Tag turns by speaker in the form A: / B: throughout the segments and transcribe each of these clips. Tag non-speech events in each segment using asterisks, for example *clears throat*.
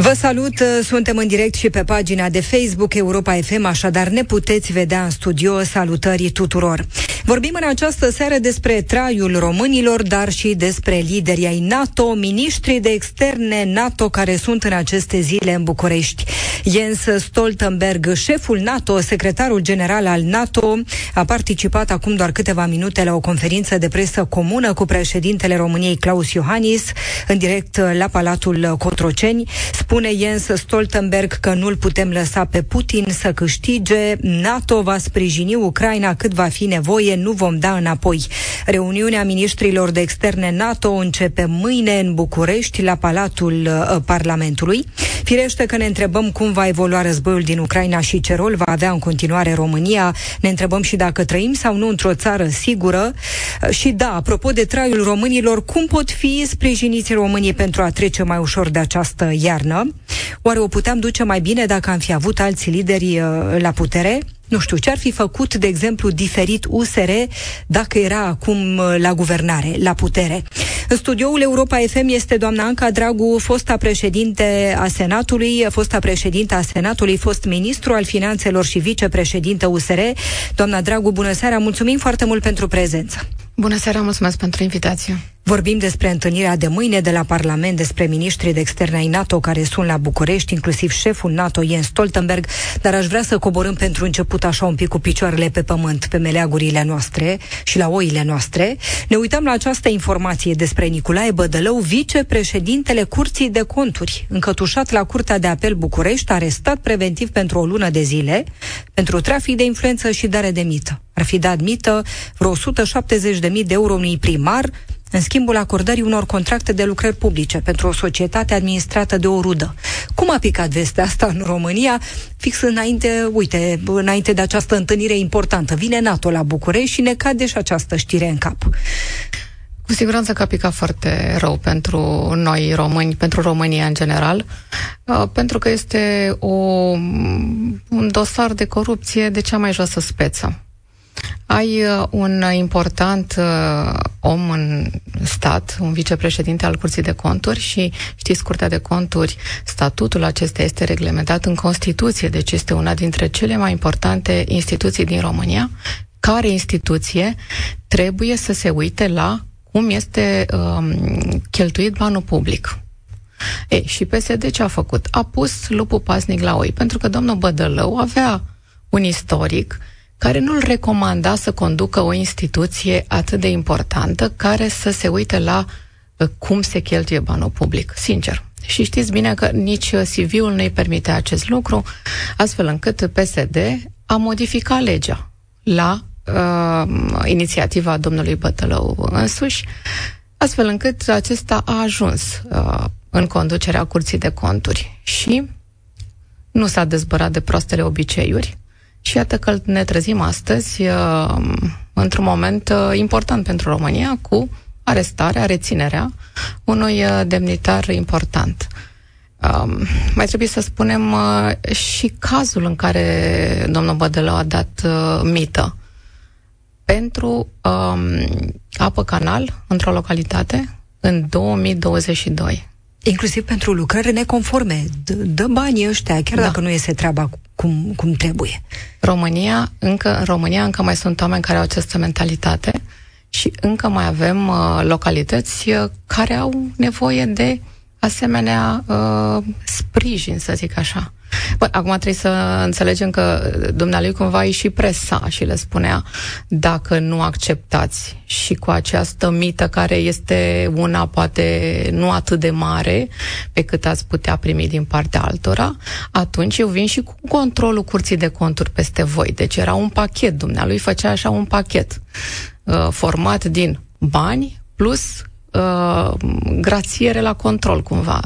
A: Vă salut, suntem în direct și pe pagina de Facebook Europa FM, așadar ne puteți vedea în studio. Salutări tuturor! Vorbim în această seară despre traiul românilor, dar și despre liderii ai NATO, ministrii de externe NATO care sunt în aceste zile în București. Jens Stoltenberg, șeful NATO, secretarul general al NATO, a participat acum doar câteva minute la o conferință de presă comună cu președintele României Claus Iohannis, în direct la Palatul Cotroceni. Spune Jens Stoltenberg că nu-l putem lăsa pe Putin să câștige. NATO va sprijini Ucraina cât va fi nevoie, nu vom da înapoi. Reuniunea ministrilor de externe NATO începe mâine în București, la Palatul uh, Parlamentului. Firește că ne întrebăm cum va evolua războiul din Ucraina și ce rol va avea în continuare România. Ne întrebăm și dacă trăim sau nu într-o țară sigură. Uh, și da, apropo de traiul românilor, cum pot fi sprijiniți românii pentru a trece mai ușor de această iarnă? Oare o puteam duce mai bine dacă am fi avut alți lideri uh, la putere? Nu știu, ce ar fi făcut, de exemplu, diferit USR dacă era acum uh, la guvernare, la putere? În studioul Europa FM este doamna Anca Dragu, fosta președinte a Senatului, fosta președinte a Senatului, fost ministru al finanțelor și vicepreședinte USR. Doamna Dragu, bună seara, mulțumim foarte mult pentru prezență.
B: Bună seara, mulțumesc pentru invitație.
A: Vorbim despre întâlnirea de mâine de la Parlament, despre ministrii de externe ai NATO care sunt la București, inclusiv șeful NATO, Jens Stoltenberg, dar aș vrea să coborâm pentru început așa un pic cu picioarele pe pământ, pe meleagurile noastre și la oile noastre. Ne uităm la această informație despre Nicolae Bădălău, vicepreședintele Curții de Conturi, încătușat la Curtea de Apel București, arestat preventiv pentru o lună de zile, pentru trafic de influență și dare de mită. Ar fi dat mită vreo 170.000 de euro unui primar, în schimbul acordării unor contracte de lucrări publice pentru o societate administrată de o rudă. Cum a picat vestea asta în România? Fix înainte, uite, înainte de această întâlnire importantă. Vine NATO la București și ne cade și această știre în cap.
B: Cu siguranță că a picat foarte rău pentru noi români, pentru România în general, uh, pentru că este o, un dosar de corupție de cea mai joasă speță. Ai uh, un important uh, om în stat, un vicepreședinte al Curții de Conturi și știți, Curtea de Conturi, statutul acesta este reglementat în Constituție, deci este una dintre cele mai importante instituții din România, care instituție trebuie să se uite la cum este um, cheltuit banul public. E, și PSD ce a făcut? A pus lupul pasnic la oi, pentru că domnul Bădălău avea un istoric care nu-l recomanda să conducă o instituție atât de importantă care să se uite la uh, cum se cheltuie banul public, sincer. Și știți bine că nici uh, CV-ul nu-i permite acest lucru, astfel încât PSD a modificat legea la uh, inițiativa domnului Bătălău însuși, astfel încât acesta a ajuns uh, în conducerea Curții de Conturi și nu s-a dezbărat de proastele obiceiuri, și iată că ne trezim astăzi uh, într-un moment uh, important pentru România cu arestarea, reținerea unui uh, demnitar important. Um, mai trebuie să spunem și cazul în care domnul Bădălău a dat mită pentru um, apă canal într-o localitate în 2022.
A: Inclusiv pentru lucrări neconforme. Dă banii ăștia, chiar da. dacă nu iese treaba cum, cum trebuie.
B: România, încă, în România încă mai sunt oameni care au această mentalitate și încă mai avem uh, localități uh, care au nevoie de asemenea uh, sprijin, să zic așa. Bă, acum trebuie să înțelegem că dumnealui cumva e și presa și le spunea dacă nu acceptați și cu această mită care este una poate nu atât de mare pe cât ați putea primi din partea altora, atunci eu vin și cu controlul curții de conturi peste voi. Deci era un pachet, dumnealui făcea așa un pachet uh, format din bani plus uh, grațiere la control cumva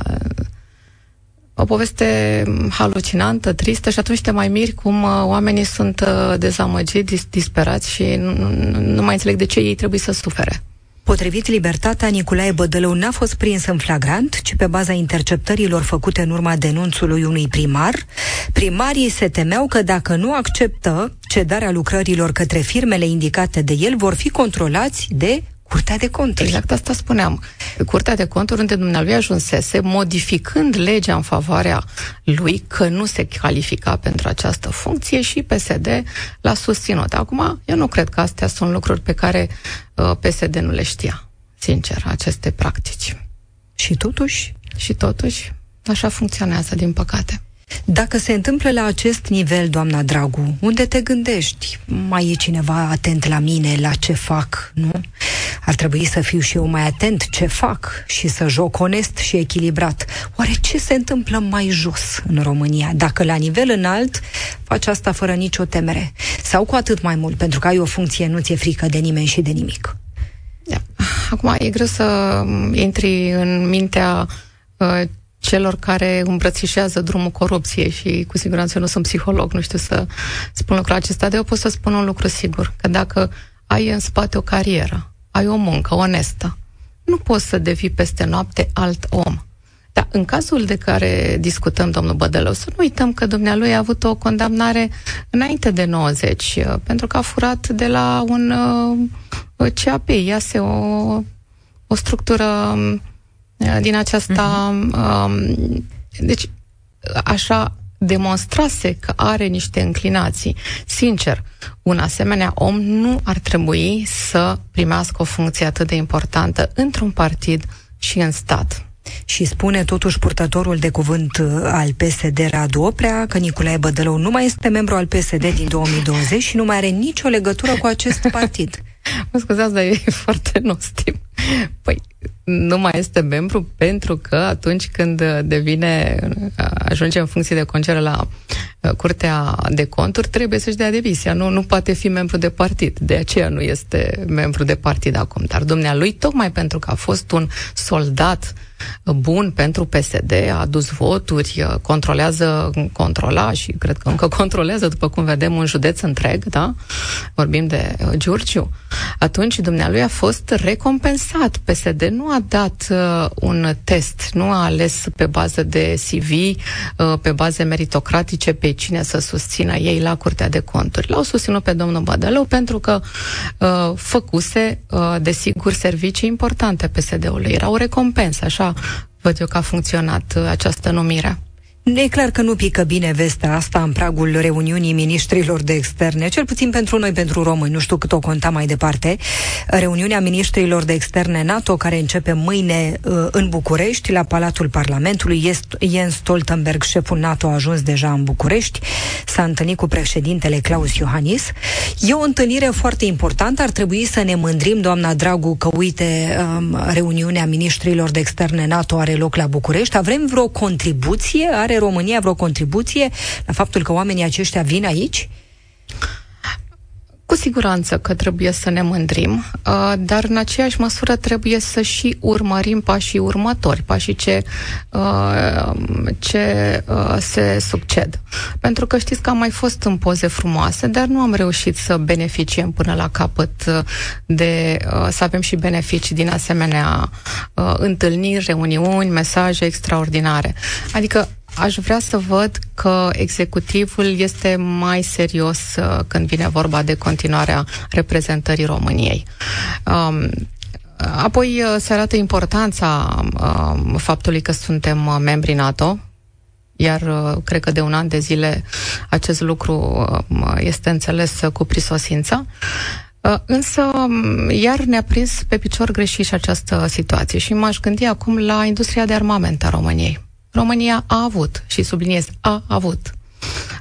B: o poveste halucinantă, tristă și atunci te mai miri cum uh, oamenii sunt uh, dezamăgiți, dis- disperați și nu, nu, nu mai înțeleg de ce ei trebuie să sufere.
A: Potrivit Libertatea, Nicolae Bădălău n-a fost prins în flagrant, ci pe baza interceptărilor făcute în urma denunțului unui primar. Primarii se temeau că dacă nu acceptă cedarea lucrărilor către firmele indicate de el, vor fi controlați de Curtea de Conturi.
B: Exact asta spuneam. Curtea de Conturi, unde dumnealui ajunsese, modificând legea în favoarea lui, că nu se califica pentru această funcție și PSD l-a susținut. Acum, eu nu cred că astea sunt lucruri pe care uh, PSD nu le știa, sincer, aceste practici.
A: Și totuși?
B: Și totuși, așa funcționează, din păcate.
A: Dacă se întâmplă la acest nivel, doamna Dragu, unde te gândești? Mai e cineva atent la mine, la ce fac, nu? Ar trebui să fiu și eu mai atent ce fac și să joc onest și echilibrat. Oare ce se întâmplă mai jos în România? Dacă la nivel înalt faci asta fără nicio temere. Sau cu atât mai mult, pentru că ai o funcție, nu ți-e frică de nimeni și de nimic.
B: Da. Acum, e greu să intri în mintea uh, celor care îmbrățișează drumul corupției și cu siguranță nu sunt psiholog, nu știu să spun lucrul acesta, dar eu pot să spun un lucru sigur, că dacă ai în spate o carieră, ai o muncă onestă, nu poți să devii peste noapte alt om. Dar în cazul de care discutăm, domnul Bădălău, să nu uităm că dumnealui a avut o condamnare înainte de 90, uh, pentru că a furat de la un uh, CAP, iase o, o structură um, Uh, din aceasta. Uh-huh. Deci, așa demonstrase că are niște înclinații. Sincer, un asemenea om nu ar trebui să primească o funcție atât de importantă într-un partid și în stat.
A: Și spune totuși purtătorul de cuvânt uh, al PSD Radu Oprea că Nicolae Bădălău nu mai este membru al PSD din 2020 și nu mai are nicio legătură cu acest partid. *laughs*
B: Mă scuzați, dar e foarte nostim. Păi, nu mai este membru pentru că atunci când devine, ajunge în funcție de concere la uh, Curtea de Conturi, trebuie să-și dea demisia. Nu, nu poate fi membru de partid. De aceea nu este membru de partid acum. Dar dumnealui, tocmai pentru că a fost un soldat bun pentru PSD, a adus voturi, uh, controlează, controla și cred că încă *laughs* controlează, după cum vedem, un județ întreg, da? Vorbim de uh, Giurgiu. Atunci dumnealui a fost recompensat. PSD nu a dat uh, un test, nu a ales pe bază de CV, uh, pe baze meritocratice pe cine să susțină ei la Curtea de Conturi. L-au susținut pe domnul Badălău pentru că uh, făcuse, uh, desigur, servicii importante PSD-ului. Era o recompensă, așa văd eu că a funcționat uh, această numire.
A: E clar că nu pică bine vestea asta în pragul reuniunii ministrilor de externe, cel puțin pentru noi, pentru români, nu știu cât o conta mai departe. Reuniunea ministrilor de externe NATO, care începe mâine uh, în București, la Palatul Parlamentului. Jens Stoltenberg, șeful NATO, a ajuns deja în București, s-a întâlnit cu președintele Claus Iohannis. E o întâlnire foarte importantă, ar trebui să ne mândrim, doamna Dragu, că uite, um, reuniunea ministrilor de externe NATO are loc la București. Avem vreo contribuție? Are are România vreo contribuție la faptul că oamenii aceștia vin aici?
B: Cu siguranță că trebuie să ne mândrim, uh, dar în aceeași măsură trebuie să și urmărim pașii următori, pașii ce, uh, ce uh, se succed. Pentru că știți că am mai fost în poze frumoase, dar nu am reușit să beneficiem până la capăt de să avem și beneficii din asemenea întâlniri, reuniuni, mesaje extraordinare. Adică Aș vrea să văd că executivul este mai serios uh, când vine vorba de continuarea reprezentării României. Um, apoi uh, se arată importanța um, faptului că suntem uh, membri NATO, iar cred că de un an de zile acest lucru este înțeles cu prisosință. Însă, um, iar ne-a prins pe picior greșit și această situație și m-aș gândi acum la industria de armament a României. România a avut, și subliniez, a avut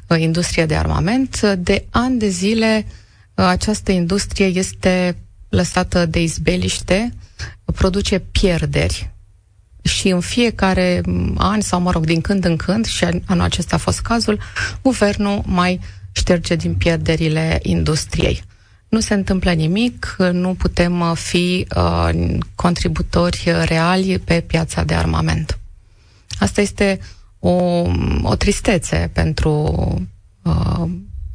B: uh, industria de armament. De ani de zile uh, această industrie este lăsată de izbeliște, produce pierderi și în fiecare mm, an sau, mă rog, din când în când, și anul acesta a fost cazul, guvernul mai șterge din pierderile industriei. Nu se întâmplă nimic, nu putem uh, fi uh, contributori reali pe piața de armament. Asta este o, o tristețe pentru uh,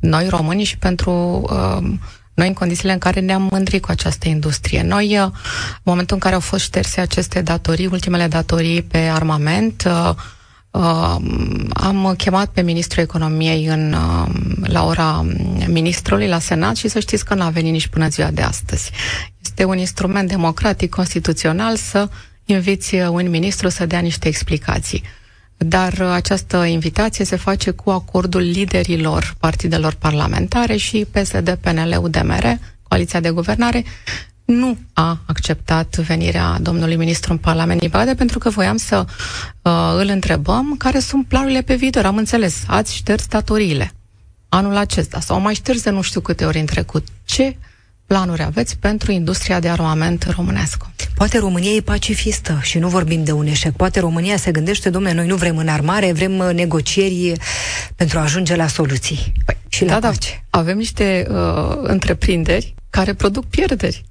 B: noi români și pentru uh, Noi în condițiile în care ne-am mândrit cu această industrie. Noi, uh, în momentul în care au fost șterse aceste datorii, ultimele datorii pe armament, uh, uh, am chemat pe ministrul economiei în, uh, la ora ministrului la Senat și să știți că n-a venit nici până ziua de astăzi. Este un instrument democratic, constituțional să inviți un ministru să dea niște explicații. Dar această invitație se face cu acordul liderilor partidelor parlamentare și PSD, PNL, UDMR, coaliția de guvernare, nu a acceptat venirea domnului ministru în Parlament din pentru că voiam să uh, îl întrebăm care sunt planurile pe viitor. Am înțeles, ați șters datoriile anul acesta sau mai șters de nu știu câte ori în trecut. Ce planuri aveți pentru industria de armament românească?
A: Poate România e pacifistă și nu vorbim de un eșec. Poate România se gândește, domnule, noi nu vrem înarmare, vrem uh, negocieri pentru a ajunge la soluții păi, și da, la da, pace.
B: Avem niște uh, întreprinderi care produc pierderi.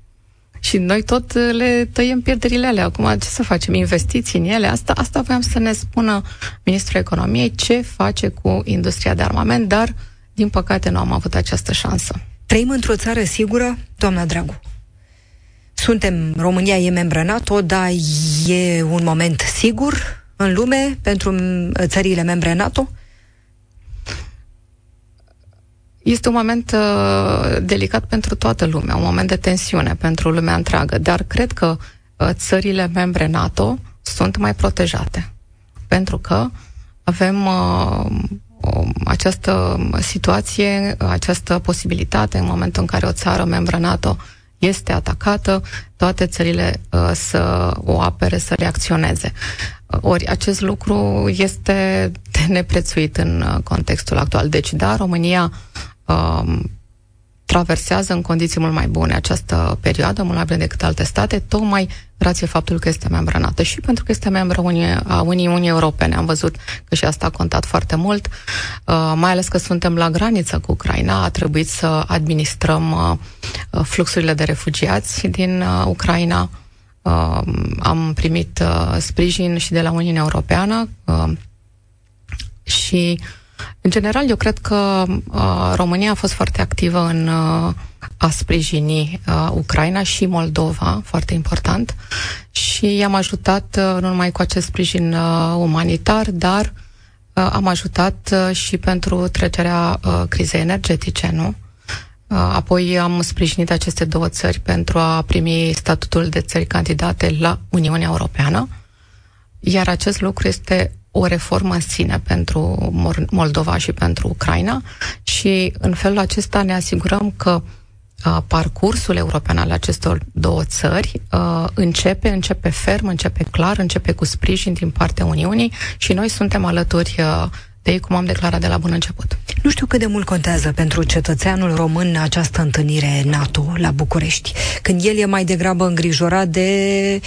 B: Și noi tot uh, le tăiem pierderile alea. Acum, ce să facem? Investiții în ele? Asta, asta voiam să ne spună Ministrul Economiei ce face cu industria de armament, dar, din păcate, nu am avut această șansă.
A: Trăim într-o țară sigură, doamna Dragu? Suntem, România e membră NATO, dar e un moment sigur în lume pentru țările membre NATO?
B: Este un moment uh, delicat pentru toată lumea, un moment de tensiune pentru lumea întreagă, dar cred că uh, țările membre NATO sunt mai protejate, pentru că avem uh, această situație, această posibilitate în momentul în care o țară membră NATO este atacată, toate țările uh, să o apere, să reacționeze. Ori acest lucru este de neprețuit în uh, contextul actual. Deci, da, România uh, traversează în condiții mult mai bune această perioadă, mult mai bine decât alte state, tocmai grație faptului că este membră NATO și pentru că este membră Unie, a Uniunii Europene. Am văzut că și asta a contat foarte mult, uh, mai ales că suntem la graniță cu Ucraina, a trebuit să administrăm uh, fluxurile de refugiați din uh, Ucraina. Uh, am primit uh, sprijin și de la Uniunea Europeană uh, și uh, în general, eu cred că uh, România a fost foarte activă în uh, a sprijini uh, Ucraina și Moldova, foarte important, și i-am ajutat uh, nu numai cu acest sprijin uh, umanitar, dar uh, am ajutat uh, și pentru trecerea uh, crizei energetice, nu? Uh, apoi am sprijinit aceste două țări pentru a primi statutul de țări candidate la Uniunea Europeană, iar acest lucru este o reformă în sine pentru Moldova și pentru Ucraina și în felul acesta ne asigurăm că uh, parcursul european al acestor două țări uh, începe, începe ferm, începe clar, începe cu sprijin din partea Uniunii și noi suntem alături uh, de ei, cum am declarat de la bun început.
A: Nu știu cât de mult contează pentru cetățeanul român această întâlnire NATO la București, când el e mai degrabă îngrijorat de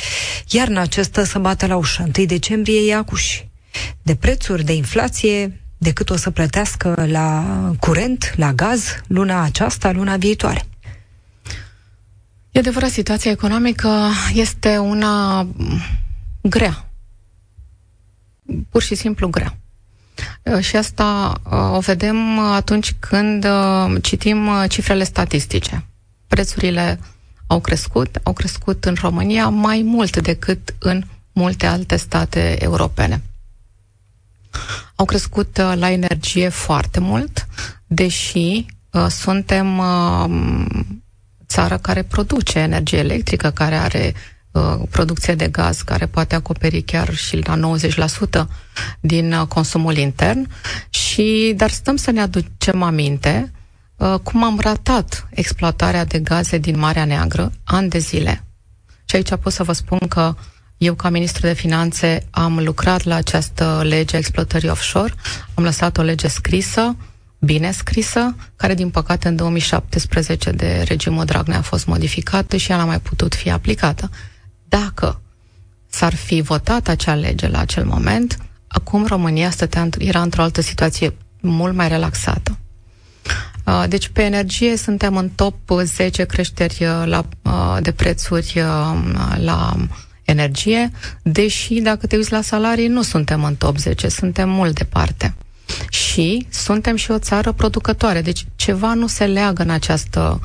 A: iarna acestă să bată la ușă. 1 decembrie e acuși de prețuri, de inflație, decât o să plătească la curent, la gaz, luna aceasta, luna viitoare.
B: E adevărat, situația economică este una grea. Pur și simplu grea. Și asta uh, o vedem atunci când uh, citim uh, cifrele statistice. Prețurile au crescut, au crescut în România mai mult decât în multe alte state europene au crescut uh, la energie foarte mult, deși uh, suntem uh, țară care produce energie electrică, care are uh, producție de gaz, care poate acoperi chiar și la 90% din uh, consumul intern. Și, dar stăm să ne aducem aminte uh, cum am ratat exploatarea de gaze din Marea Neagră ani de zile. Și aici pot să vă spun că uh, eu, ca ministru de finanțe, am lucrat la această lege a exploatării offshore. Am lăsat o lege scrisă, bine scrisă, care, din păcate, în 2017 de regimul Dragnea a fost modificată și ea n-a mai putut fi aplicată. Dacă s-ar fi votat acea lege la acel moment, acum România stătea, era într-o altă situație mult mai relaxată. Uh, deci pe energie suntem în top 10 creșteri uh, la, uh, de prețuri la energie, deși dacă te uiți la salarii nu suntem în top 10, suntem mult departe. Și suntem și o țară producătoare, deci ceva nu se leagă în această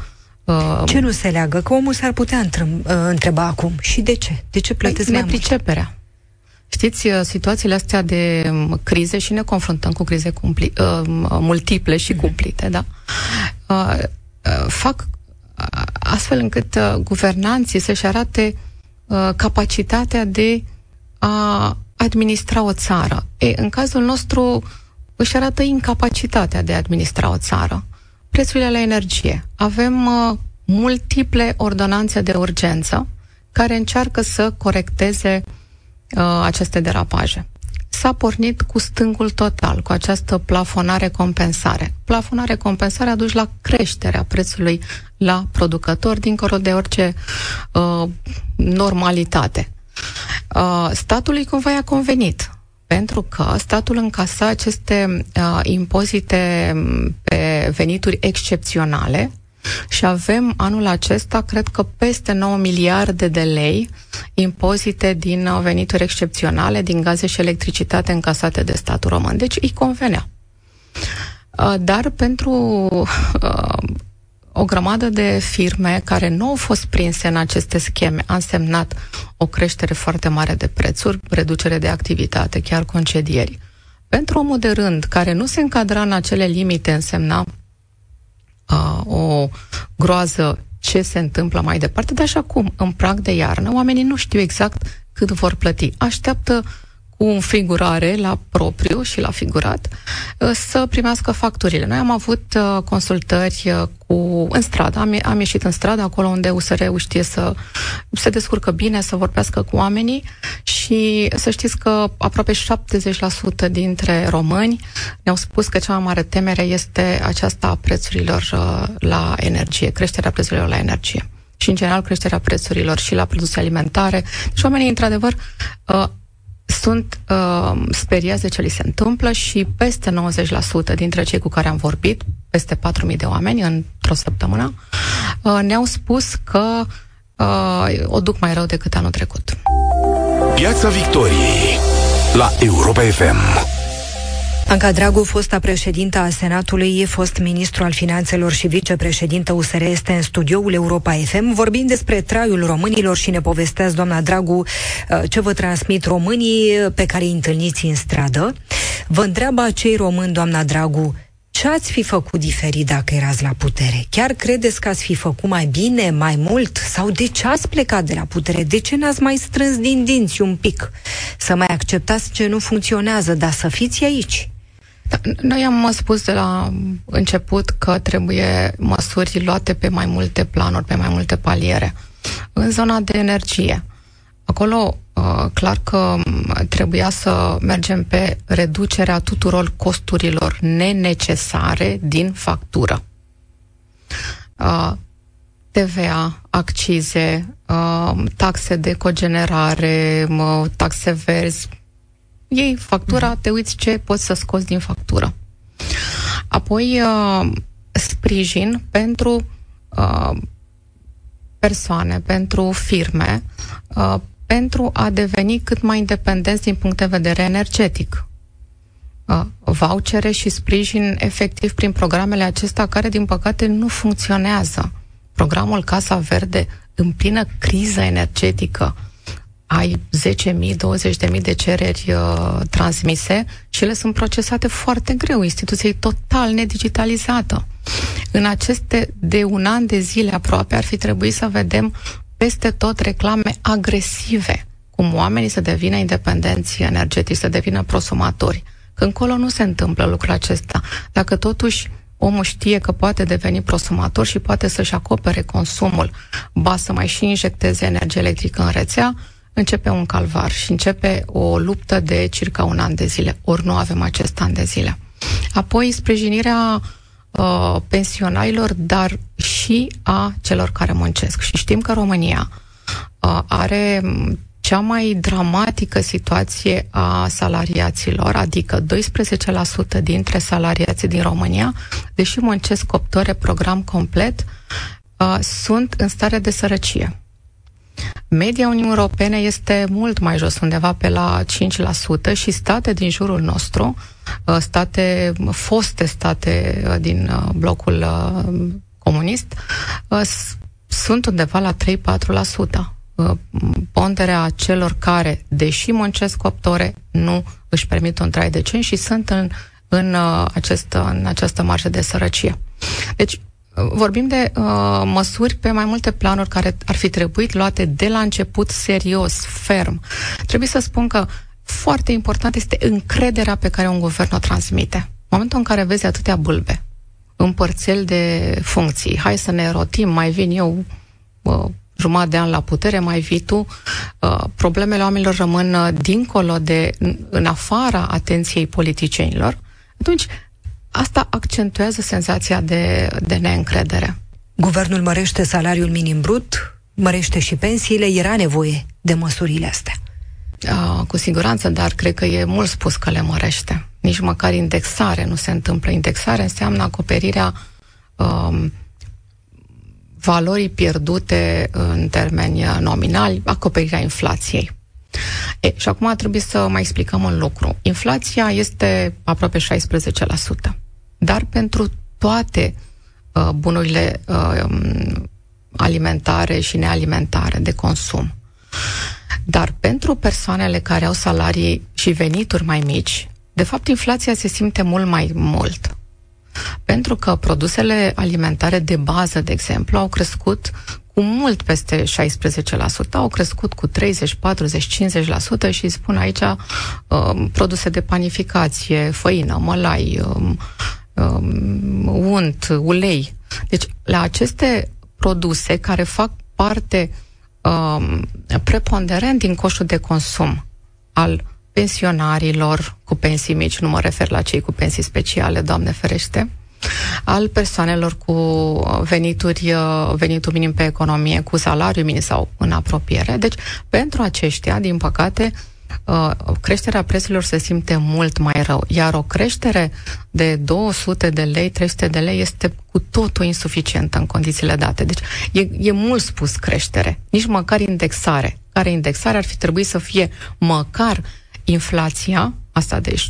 A: Uh, ce nu se leagă? Că omul s-ar putea uh, întreba acum. Și de ce? De ce plătesc păi, mai
B: nepriceperea. Mult? Știți, uh, situațiile astea de um, crize și ne confruntăm cu crize cumpli, uh, multiple și mhm. cumplite, da? Uh, uh, fac astfel încât uh, guvernanții să-și arate uh, capacitatea de a administra o țară. E, în cazul nostru își arată incapacitatea de a administra o țară. Prețurile la energie. Avem uh, multiple ordonanțe de urgență care încearcă să corecteze uh, aceste derapaje. S-a pornit cu stângul total, cu această plafonare compensare. Plafonare compensare a dus la creșterea prețului la producător, dincolo de orice uh, normalitate. Uh, statului cumva i-a convenit, pentru că statul încasa aceste uh, impozite pe venituri excepționale și avem anul acesta, cred că peste 9 miliarde de lei impozite din uh, venituri excepționale, din gaze și electricitate încasate de statul român. Deci îi convenea. Uh, dar pentru uh, o grămadă de firme care nu au fost prinse în aceste scheme a însemnat o creștere foarte mare de prețuri, reducere de activitate, chiar concedieri. Pentru omul de rând, care nu se încadra în acele limite, însemna uh, o groază ce se întâmplă mai departe, dar și acum, în prag de iarnă, oamenii nu știu exact cât vor plăti. Așteaptă cu înfigurare la propriu și la figurat uh, să primească facturile. Noi am avut uh, consultări uh, cu, în stradă, am, am ieșit în stradă, acolo unde USR-ul știe să se descurcă bine, să vorbească cu oamenii și să știți că aproape 70% dintre români ne-au spus că cea mai mare temere este aceasta a prețurilor la energie, creșterea prețurilor la energie și, în general, creșterea prețurilor și la produse alimentare. Deci oamenii, într-adevăr, sunt uh, speriați de ce li se întâmplă și peste 90% dintre cei cu care am vorbit, peste 4.000 de oameni într-o săptămână, uh, ne-au spus că uh, o duc mai rău decât anul trecut.
C: Piața Victoriei la Europa FM.
A: Anca Dragu, fosta președintă a Senatului, fost ministru al finanțelor și vicepreședintă USR, este în studioul Europa FM. Vorbim despre traiul românilor și ne povesteați, doamna Dragu, uh, ce vă transmit românii pe care îi întâlniți în stradă. Vă întreabă acei români, doamna Dragu, ce ați fi făcut diferit dacă erați la putere? Chiar credeți că ați fi făcut mai bine, mai mult? Sau de ce ați plecat de la putere? De ce n-ați mai strâns din dinți un pic? Să mai acceptați ce nu funcționează, dar să fiți aici.
B: Da, noi am spus de la început că trebuie măsuri luate pe mai multe planuri, pe mai multe paliere. În zona de energie, acolo uh, clar că trebuia să mergem pe reducerea tuturor costurilor nenecesare din factură. Uh, TVA, accize, uh, taxe de cogenerare, taxe verzi, iei factura, te uiți ce poți să scoți din factură. Apoi, uh, sprijin pentru uh, persoane, pentru firme, uh, pentru a deveni cât mai independenți din punct de vedere energetic. Uh, vouchere și sprijin efectiv prin programele acestea care, din păcate, nu funcționează. Programul Casa Verde, în plină criză energetică, ai 10.000, 20.000 de cereri uh, transmise și ele sunt procesate foarte greu. Instituția e total nedigitalizată. În aceste de un an de zile aproape ar fi trebuit să vedem peste tot reclame agresive, cum oamenii să devină independenți energetici, să devină prosumatori. Că încolo nu se întâmplă lucrul acesta. Dacă totuși omul știe că poate deveni prosumator și poate să-și acopere consumul, ba să mai și injecteze energie electrică în rețea, începe un calvar și începe o luptă de circa un an de zile, ori nu avem acest an de zile. Apoi, sprijinirea uh, pensionarilor, dar și a celor care muncesc. Și știm că România uh, are cea mai dramatică situație a salariaților, adică 12% dintre salariații din România, deși muncesc 8 ore program complet, uh, sunt în stare de sărăcie. Media Uniunii Europene este mult mai jos, undeva pe la 5% și state din jurul nostru, uh, state, foste state uh, din uh, blocul comunist, sunt undeva la 3-4%. Ponderea celor care, deși muncesc 8 ore, nu își permit un trai decent și sunt în, în, acest, în această marjă de sărăcie. Deci, Vorbim de uh, măsuri pe mai multe planuri care ar fi trebuit luate de la început serios, ferm. Trebuie să spun că foarte important este încrederea pe care un guvern o transmite. În momentul în care vezi atâtea bâlbe, împărțel de funcții, hai să ne rotim, mai vin eu uh, jumătate de an la putere, mai vii tu, uh, problemele oamenilor rămân uh, dincolo de, în afara atenției politicienilor, atunci asta accentuează senzația de, de neîncredere.
A: Guvernul mărește salariul minim brut, mărește și pensiile, era nevoie de măsurile astea.
B: Uh, cu siguranță, dar cred că e mult spus că le mărește. Nici măcar indexare nu se întâmplă. Indexare înseamnă acoperirea uh, valorii pierdute în termeni nominali, acoperirea inflației. E, și acum trebuie să mai explicăm un lucru. Inflația este aproape 16%, dar pentru toate uh, bunurile uh, alimentare și nealimentare de consum. Dar pentru persoanele care au salarii și venituri mai mici, de fapt inflația se simte mult mai mult. Pentru că produsele alimentare de bază, de exemplu, au crescut cu mult peste 16%, au crescut cu 30, 40, 50% și spun aici uh, produse de panificație, făină, mălai, um, um, unt, ulei. Deci, la aceste produse care fac parte um, preponderent din coșul de consum al pensionarilor cu pensii mici, nu mă refer la cei cu pensii speciale, Doamne ferește, al persoanelor cu venituri, uh, venitul minim pe economie, cu salariu minim sau în apropiere. Deci, pentru aceștia, din păcate, uh, creșterea prețurilor se simte mult mai rău, iar o creștere de 200 de lei, 300 de lei este cu totul insuficientă în condițiile date. Deci e, e mult spus creștere, nici măcar indexare. Care indexare ar fi trebuit să fie măcar inflația, asta de 16%,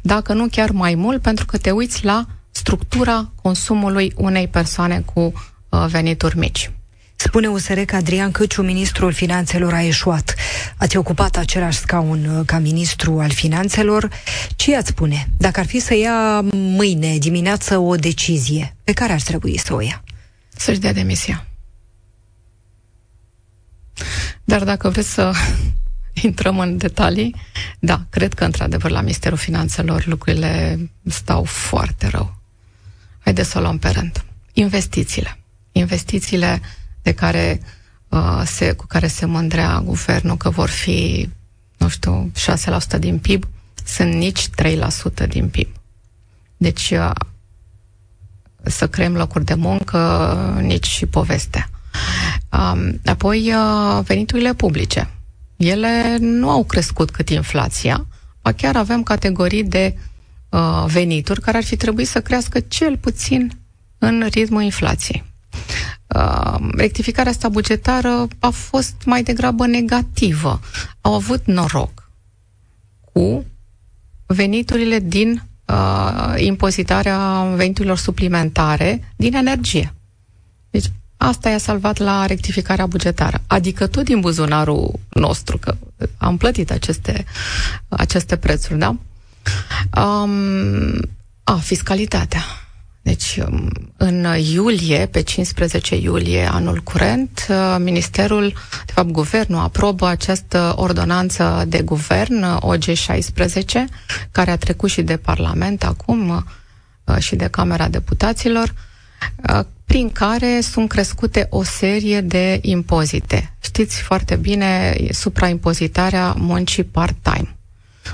B: dacă nu chiar mai mult, pentru că te uiți la structura consumului unei persoane cu uh, venituri mici.
A: Spune USR că Adrian Căciu, ministrul finanțelor, a eșuat. Ați ocupat același scaun uh, ca ministru al finanțelor. Ce ați spune? Dacă ar fi să ia mâine dimineață o decizie, pe care ar trebui să o ia?
B: Să-și dea demisia. Dar dacă vreți să *laughs* intrăm în detalii, da, cred că într-adevăr la Ministerul Finanțelor lucrurile stau foarte rău. Haideți să o luăm pe rând. Investițiile. Investițiile de care, uh, se, cu care se mândrea guvernul că vor fi, nu știu, 6% din PIB, sunt nici 3% din PIB. Deci, uh, să creăm locuri de muncă, nici și povestea. Um, apoi, uh, veniturile publice ele nu au crescut cât inflația, ba chiar avem categorii de uh, venituri care ar fi trebuit să crească cel puțin în ritmul inflației. Uh, rectificarea asta bugetară a fost mai degrabă negativă. Au avut noroc cu veniturile din uh, impozitarea veniturilor suplimentare din energie. Deci Asta i-a salvat la rectificarea bugetară. Adică tot din buzunarul nostru, că am plătit aceste, aceste prețuri, da? Um, a, fiscalitatea. Deci, um, în iulie, pe 15 iulie anul curent, uh, Ministerul, de fapt Guvernul, aprobă această ordonanță de guvern, OG16, care a trecut și de Parlament acum uh, și de Camera Deputaților, uh, prin care sunt crescute o serie de impozite. Știți foarte bine supraimpozitarea muncii part-time.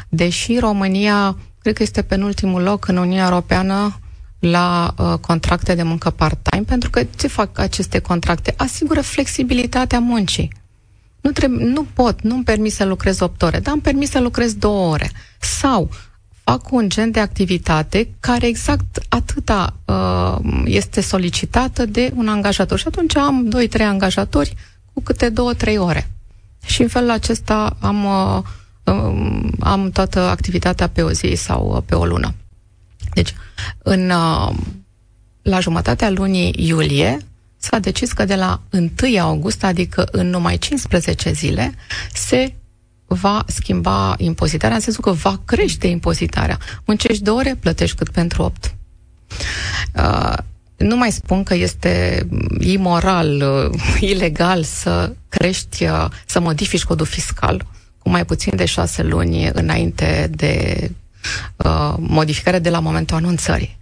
B: Deși România, cred că este penultimul loc în Uniunea Europeană la uh, contracte de muncă part-time, pentru că ce fac aceste contracte? Asigură flexibilitatea muncii. Nu, trebuie, nu pot, nu-mi permis să lucrez 8 ore, dar îmi permis să lucrez 2 ore. Sau fac un gen de activitate care exact atâta uh, este solicitată de un angajator. Și atunci am doi, trei angajatori cu câte două, trei ore. Și în felul acesta am, uh, uh, am toată activitatea pe o zi sau uh, pe o lună. Deci, în, uh, la jumătatea lunii iulie, s-a decis că de la 1 august, adică în numai 15 zile, se va schimba impozitarea, în sensul că va crește impozitarea. Muncești două ore, plătești cât pentru opt. Uh, nu mai spun că este imoral, uh, *laughs* ilegal să crești, uh, să modifici codul fiscal cu mai puțin de șase luni înainte de uh, modificare de la momentul anunțării.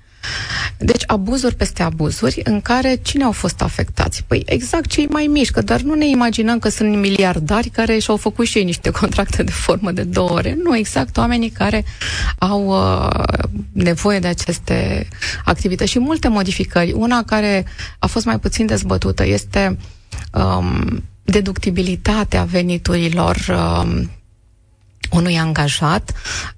B: Deci abuzuri peste abuzuri în care cine au fost afectați? Păi exact cei mai mici, că dar nu ne imaginăm că sunt miliardari care și-au făcut și ei niște contracte de formă de două ore. Nu, exact oamenii care au uh, nevoie de aceste activități și multe modificări. Una care a fost mai puțin dezbătută este um, deductibilitatea veniturilor um, unui angajat uh,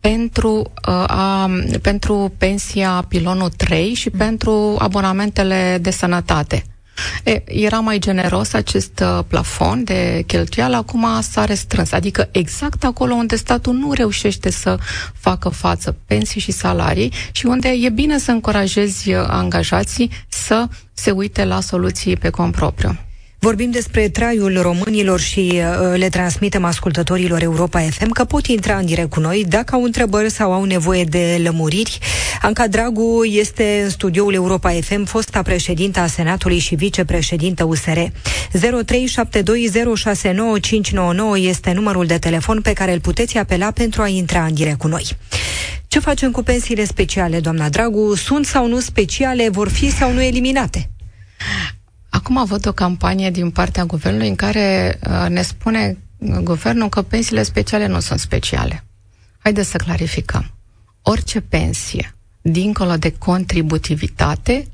B: pentru, uh, a, pentru pensia pilonul 3 și pentru abonamentele de sănătate. E, era mai generos acest uh, plafon de cheltuială, acum s-a restrâns. Adică exact acolo unde statul nu reușește să facă față pensii și salarii și unde e bine să încurajezi uh, angajații să se uite la soluții pe cont propriu.
A: Vorbim despre traiul românilor și uh, le transmitem ascultătorilor Europa FM că pot intra în direct cu noi dacă au întrebări sau au nevoie de lămuriri. Anca Dragu este în studioul Europa FM, fosta președintă a Senatului și vicepreședintă USR. 0372069599 este numărul de telefon pe care îl puteți apela pentru a intra în direct cu noi. Ce facem cu pensiile speciale, doamna Dragu? Sunt sau nu speciale? Vor fi sau nu eliminate?
B: Acum văd o campanie din partea guvernului în care uh, ne spune guvernul că pensiile speciale nu sunt speciale. Haideți să clarificăm. Orice pensie, dincolo de contributivitate,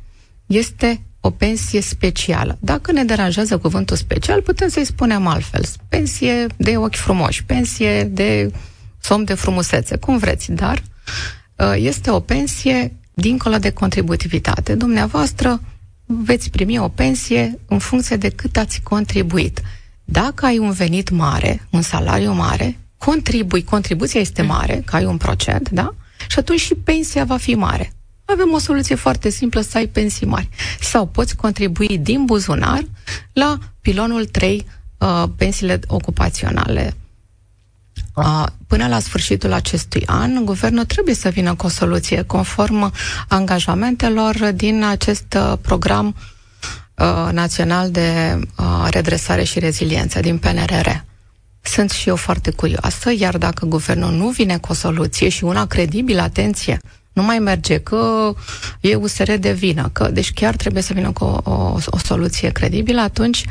B: este o pensie specială. Dacă ne deranjează cuvântul special, putem să-i spunem altfel. Pensie de ochi frumoși, pensie de somn de frumusețe, cum vreți, dar uh, este o pensie dincolo de contributivitate. Dumneavoastră veți primi o pensie în funcție de cât ați contribuit. Dacă ai un venit mare, un salariu mare, contribui, contribuția este mare, că ai un procent, da? Și atunci și pensia va fi mare. Avem o soluție foarte simplă să ai pensii mari. Sau poți contribui din buzunar la pilonul 3, uh, pensiile ocupaționale Până la sfârșitul acestui an, guvernul trebuie să vină cu o soluție conform angajamentelor din acest uh, program uh, național de uh, redresare și reziliență din PNRR. Sunt și eu foarte curioasă, iar dacă guvernul nu vine cu o soluție și una credibilă, atenție, nu mai merge, că e USR de vină, că deci chiar trebuie să vină cu o, o, o soluție credibilă, atunci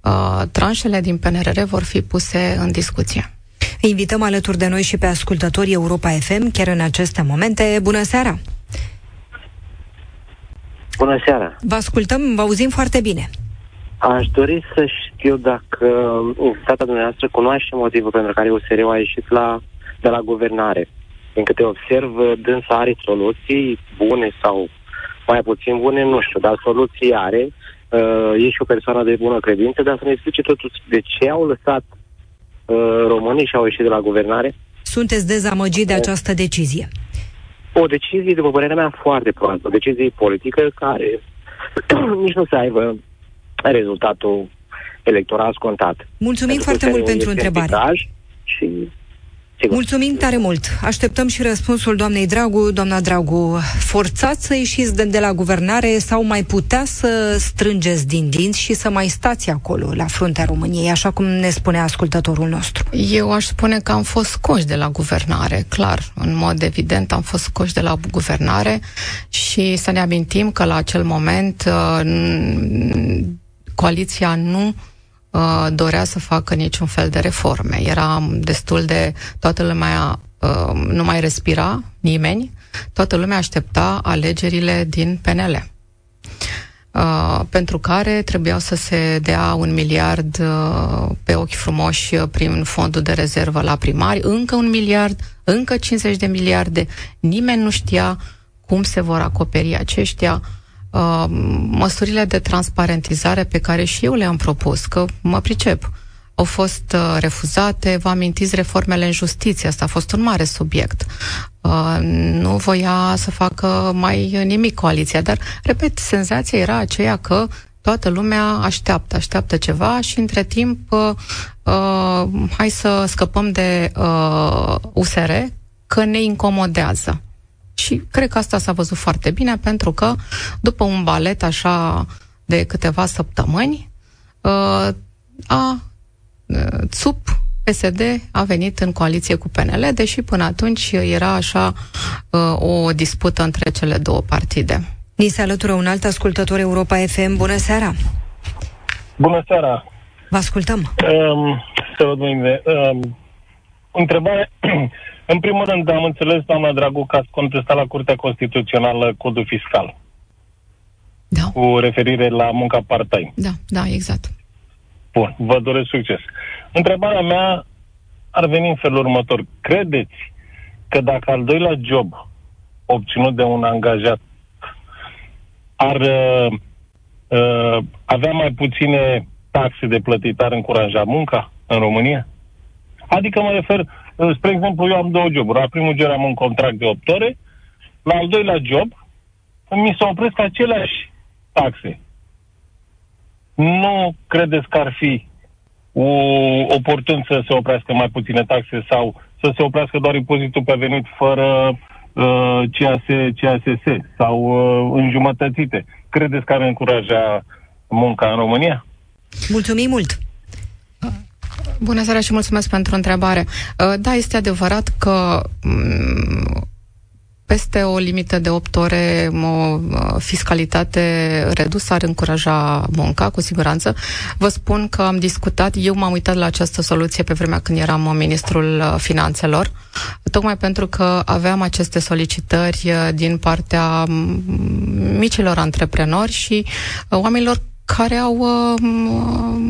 B: uh, tranșele din PNRR vor fi puse în discuție.
A: Invităm alături de noi și pe ascultătorii Europa FM, chiar în aceste momente. Bună seara!
D: Bună seara!
A: Vă ascultăm, vă auzim foarte bine.
D: Aș dori să știu dacă stata dumneavoastră cunoaște motivul pentru care USR a ieșit la, de la guvernare. Din câte observ, dânsa are soluții bune sau mai puțin bune, nu știu, dar soluții are. Uh, e și o persoană de bună credință, dar să ne explice totuși de ce au lăsat Uh, românii și-au ieșit de la guvernare.
A: Sunteți dezamăgit de această decizie?
D: O decizie, după părerea mea, foarte proastă. O decizie politică care *clears throat* nici nu să aibă rezultatul electoral scontat.
A: Mulțumim pentru foarte mult pentru întrebare.
D: Și
A: Sigur. Mulțumim tare mult. Așteptăm și răspunsul doamnei Dragu. Doamna Dragu, forțați să ieșiți de, de la guvernare sau mai putea să strângeți din dinți și să mai stați acolo, la fruntea României, așa cum ne spune ascultătorul nostru?
B: Eu aș spune că am fost scoși de la guvernare, clar. În mod evident am fost scoși de la guvernare și să ne amintim că la acel moment uh, coaliția nu uh, dorea să facă niciun fel de reforme. Era destul de... Toată lumea uh, nu mai respira nimeni, toată lumea aștepta alegerile din PNL. Uh, pentru care trebuiau să se dea un miliard uh, pe ochi frumoși uh, prin fondul de rezervă la primari, încă un miliard, încă 50 de miliarde. Nimeni nu știa cum se vor acoperi aceștia uh, măsurile de transparentizare pe care și eu le-am propus, că mă pricep. au fost uh, refuzate. Vă amintiți reformele în justiție, asta a fost un mare subiect. Uh, nu voia să facă mai nimic coaliția, dar, repet, senzația era aceea că toată lumea așteaptă, așteaptă ceva și între timp uh, uh, hai să scăpăm de uh, USR că ne incomodează. Și cred că asta s-a văzut foarte bine pentru că după un balet așa de câteva săptămâni uh, a uh, SUP PSD a venit în coaliție cu PNL, deși până atunci era așa uh, o dispută între cele două partide.
A: Ni se alătură un alt ascultător Europa FM. Bună seara!
E: Bună seara!
A: Vă ascultăm!
E: Um, să văd mâine. Um, întrebare. *clears throat* în primul rând, am înțeles, doamna Dragu, că ați contestat la Curtea Constituțională codul fiscal.
B: Da.
E: Cu referire la munca part-time.
B: Da, da, exact.
E: Bun, vă doresc succes. Întrebarea mea ar veni în felul următor. Credeți că dacă al doilea job obținut de un angajat ar uh, uh, avea mai puține taxe de plătit, ar încuraja munca în România? Adică mă refer, uh, spre exemplu, eu am două joburi. La primul job am un contract de 8 ore, la al doilea job mi se opresc aceleași taxe. Nu credeți că ar fi o, oportun să se oprească mai puține taxe sau să se oprească doar impozitul pe venit fără uh, CAS, CASS sau uh, înjumătățite. Credeți că ar încuraja munca în România?
A: Mulțumim mult!
B: Bună seara și mulțumesc pentru întrebare. Uh, da, este adevărat că mm, peste o limită de 8 ore, o fiscalitate redusă ar încuraja munca, cu siguranță. Vă spun că am discutat, eu m-am uitat la această soluție pe vremea când eram ministrul uh, finanțelor, tocmai pentru că aveam aceste solicitări uh, din partea micilor antreprenori și uh, oamenilor care au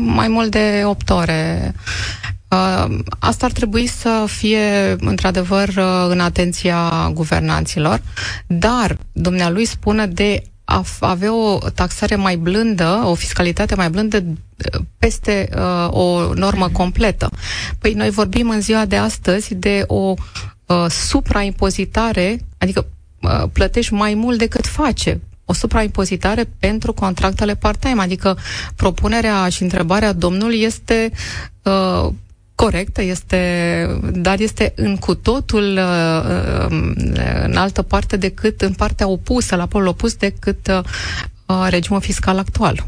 B: mai mult de 8 ore Uh, asta ar trebui să fie, într-adevăr, uh, în atenția guvernanților, dar dumnealui spune de a avea o taxare mai blândă, o fiscalitate mai blândă uh, peste uh, o normă completă. Păi noi vorbim în ziua de astăzi de o uh, supraimpozitare, adică uh, plătești mai mult decât face o supraimpozitare pentru contractele part-time, adică propunerea și întrebarea domnului este uh, corectă, este, dar este în cu totul uh, uh, în altă parte decât în partea opusă, la polul opus decât uh, regimul fiscal actual.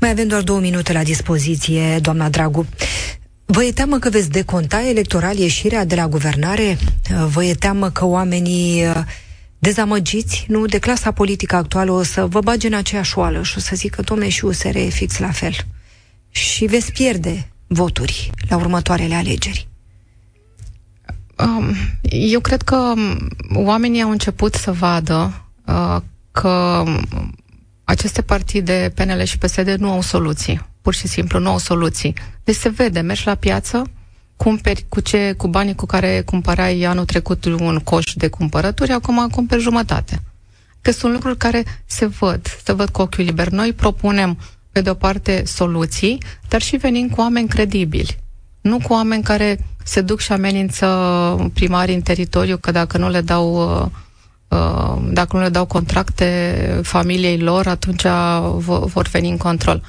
A: Mai avem doar două minute la dispoziție, doamna Dragu. Vă e teamă că veți deconta electoral ieșirea de la guvernare? Vă e teamă că oamenii dezamăgiți, nu, de clasa politică actuală o să vă bage în aceeași oală și o să zică, domne, și USR e fix la fel. Și veți pierde voturi la următoarele alegeri?
B: Um, eu cred că um, oamenii au început să vadă uh, că um, aceste partide, PNL și PSD, nu au soluții. Pur și simplu, nu au soluții. Deci se vede, mergi la piață, cumperi cu ce, cu banii cu care cumpărai anul trecut un coș de cumpărături, acum cumperi jumătate. Că sunt lucruri care se văd, se văd cu ochiul liber. Noi propunem pe de o parte, soluții, dar și venim cu oameni credibili. Nu cu oameni care se duc și amenință primarii în teritoriu că dacă nu le dau uh, uh, dacă nu le dau contracte familiei lor, atunci vor veni în control.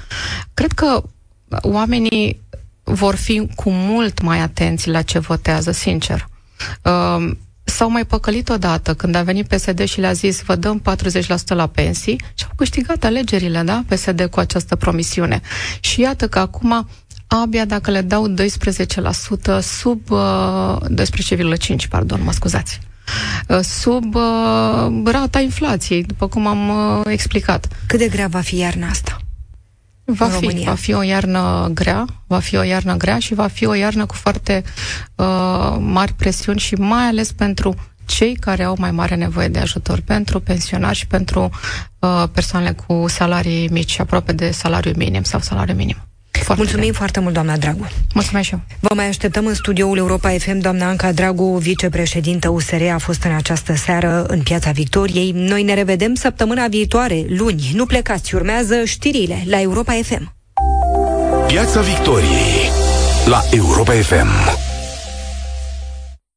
B: Cred că oamenii vor fi cu mult mai atenți la ce votează, sincer. Uh, s-au mai păcălit odată când a venit PSD și le-a zis vă dăm 40% la pensii și au câștigat alegerile, da, PSD cu această promisiune. Și iată că acum abia dacă le dau 12% sub uh, 12,5, pardon, mă scuzați uh, sub uh, rata inflației, după cum am uh, explicat.
A: Cât de grea va fi iarna asta?
B: Va fi, România. va fi o iarnă grea, va fi o iarnă grea și va fi o iarnă cu foarte uh, mari presiuni și mai ales pentru cei care au mai mare nevoie de ajutor, pentru pensionari și pentru uh, persoanele cu salarii mici, aproape de salariu minim sau salariu minim.
A: Foarte Mulțumim bine. foarte mult, doamna Dragu.
B: Mulțumesc și eu.
A: Vă mai așteptăm în studioul Europa FM. Doamna Anca Dragu, vicepreședintă USR, a fost în această seară în Piața Victoriei. Noi ne revedem săptămâna viitoare, luni. Nu plecați, urmează știrile la Europa FM.
C: Piața Victoriei La Europa FM.